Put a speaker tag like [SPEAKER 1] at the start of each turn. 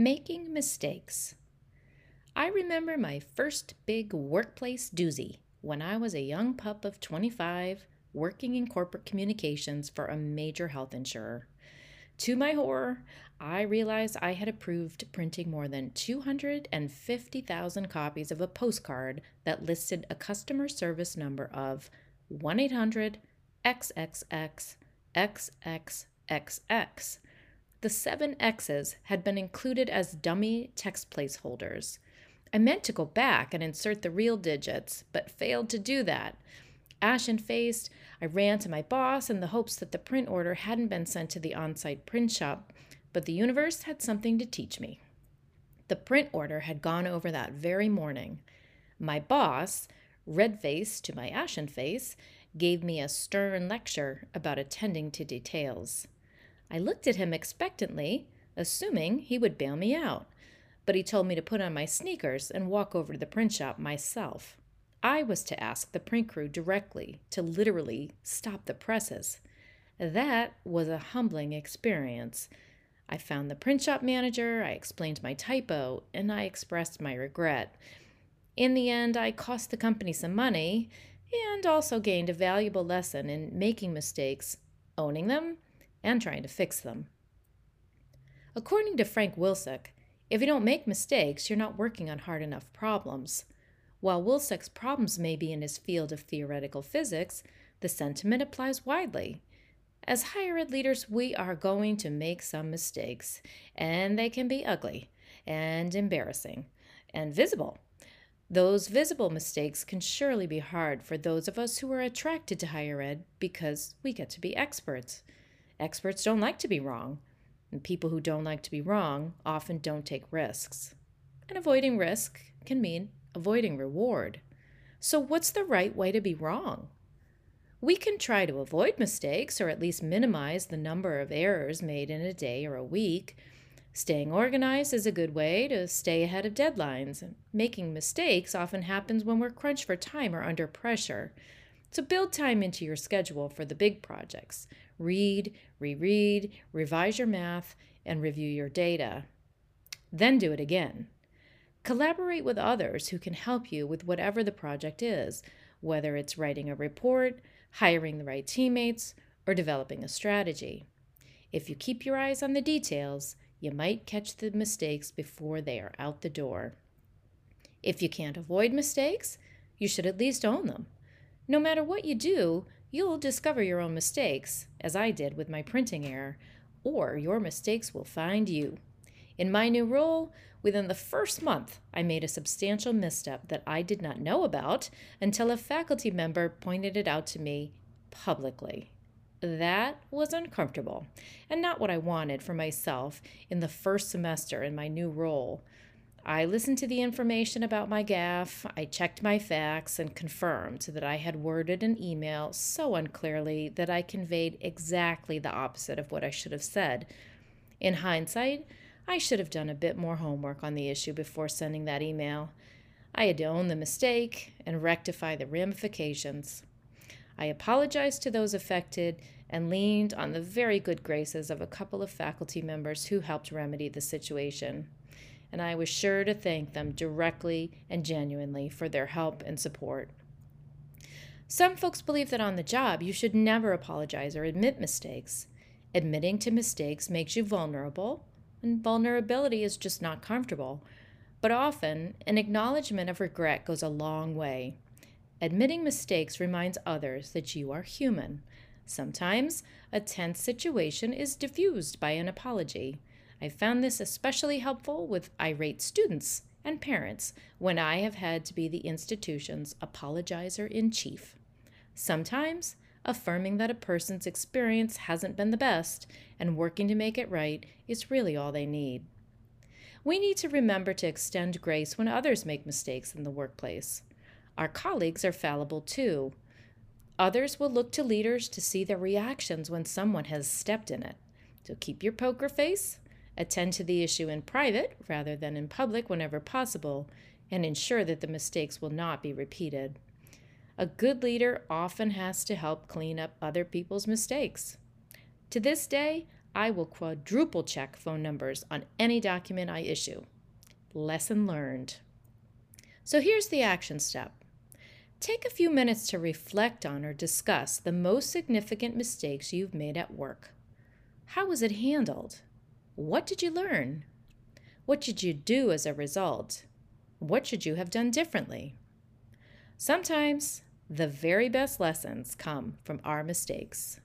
[SPEAKER 1] Making mistakes. I remember my first big workplace doozy when I was a young pup of 25 working in corporate communications for a major health insurer. To my horror, I realized I had approved printing more than 250,000 copies of a postcard that listed a customer service number of 1 800 XXX XXXX the seven X's had been included as dummy text placeholders. I meant to go back and insert the real digits, but failed to do that. Ashen faced, I ran to my boss in the hopes that the print order hadn't been sent to the on site print shop, but the universe had something to teach me. The print order had gone over that very morning. My boss, red faced to my ashen face, gave me a stern lecture about attending to details. I looked at him expectantly, assuming he would bail me out, but he told me to put on my sneakers and walk over to the print shop myself. I was to ask the print crew directly to literally stop the presses. That was a humbling experience. I found the print shop manager, I explained my typo, and I expressed my regret. In the end, I cost the company some money and also gained a valuable lesson in making mistakes, owning them, and trying to fix them. According to Frank Wilczek, if you don't make mistakes, you're not working on hard enough problems. While Wilczek's problems may be in his field of theoretical physics, the sentiment applies widely. As higher ed leaders, we are going to make some mistakes, and they can be ugly and embarrassing and visible. Those visible mistakes can surely be hard for those of us who are attracted to higher ed because we get to be experts. Experts don't like to be wrong, and people who don't like to be wrong often don't take risks. And avoiding risk can mean avoiding reward. So, what's the right way to be wrong? We can try to avoid mistakes or at least minimize the number of errors made in a day or a week. Staying organized is a good way to stay ahead of deadlines. Making mistakes often happens when we're crunched for time or under pressure. So build time into your schedule for the big projects. Read, reread, revise your math, and review your data. Then do it again. Collaborate with others who can help you with whatever the project is, whether it's writing a report, hiring the right teammates, or developing a strategy. If you keep your eyes on the details, you might catch the mistakes before they are out the door. If you can't avoid mistakes, you should at least own them. No matter what you do, you'll discover your own mistakes, as I did with my printing error, or your mistakes will find you. In my new role, within the first month, I made a substantial misstep that I did not know about until a faculty member pointed it out to me publicly. That was uncomfortable and not what I wanted for myself in the first semester in my new role. I listened to the information about my gaffe, I checked my facts, and confirmed that I had worded an email so unclearly that I conveyed exactly the opposite of what I should have said. In hindsight, I should have done a bit more homework on the issue before sending that email. I had to own the mistake and rectify the ramifications. I apologized to those affected and leaned on the very good graces of a couple of faculty members who helped remedy the situation and I was sure to thank them directly and genuinely for their help and support. Some folks believe that on the job you should never apologize or admit mistakes. Admitting to mistakes makes you vulnerable, and vulnerability is just not comfortable. But often, an acknowledgement of regret goes a long way. Admitting mistakes reminds others that you are human. Sometimes, a tense situation is diffused by an apology. I found this especially helpful with irate students and parents when I have had to be the institution's apologizer in chief. Sometimes, affirming that a person's experience hasn't been the best and working to make it right is really all they need. We need to remember to extend grace when others make mistakes in the workplace. Our colleagues are fallible too. Others will look to leaders to see their reactions when someone has stepped in it. So keep your poker face, attend to the issue in private rather than in public whenever possible, and ensure that the mistakes will not be repeated. A good leader often has to help clean up other people's mistakes. To this day, I will quadruple check phone numbers on any document I issue. Lesson learned. So here's the action step take a few minutes to reflect on or discuss the most significant mistakes you've made at work. How was it handled? What did you learn? What did you do as a result? What should you have done differently? Sometimes the very best lessons come from our mistakes.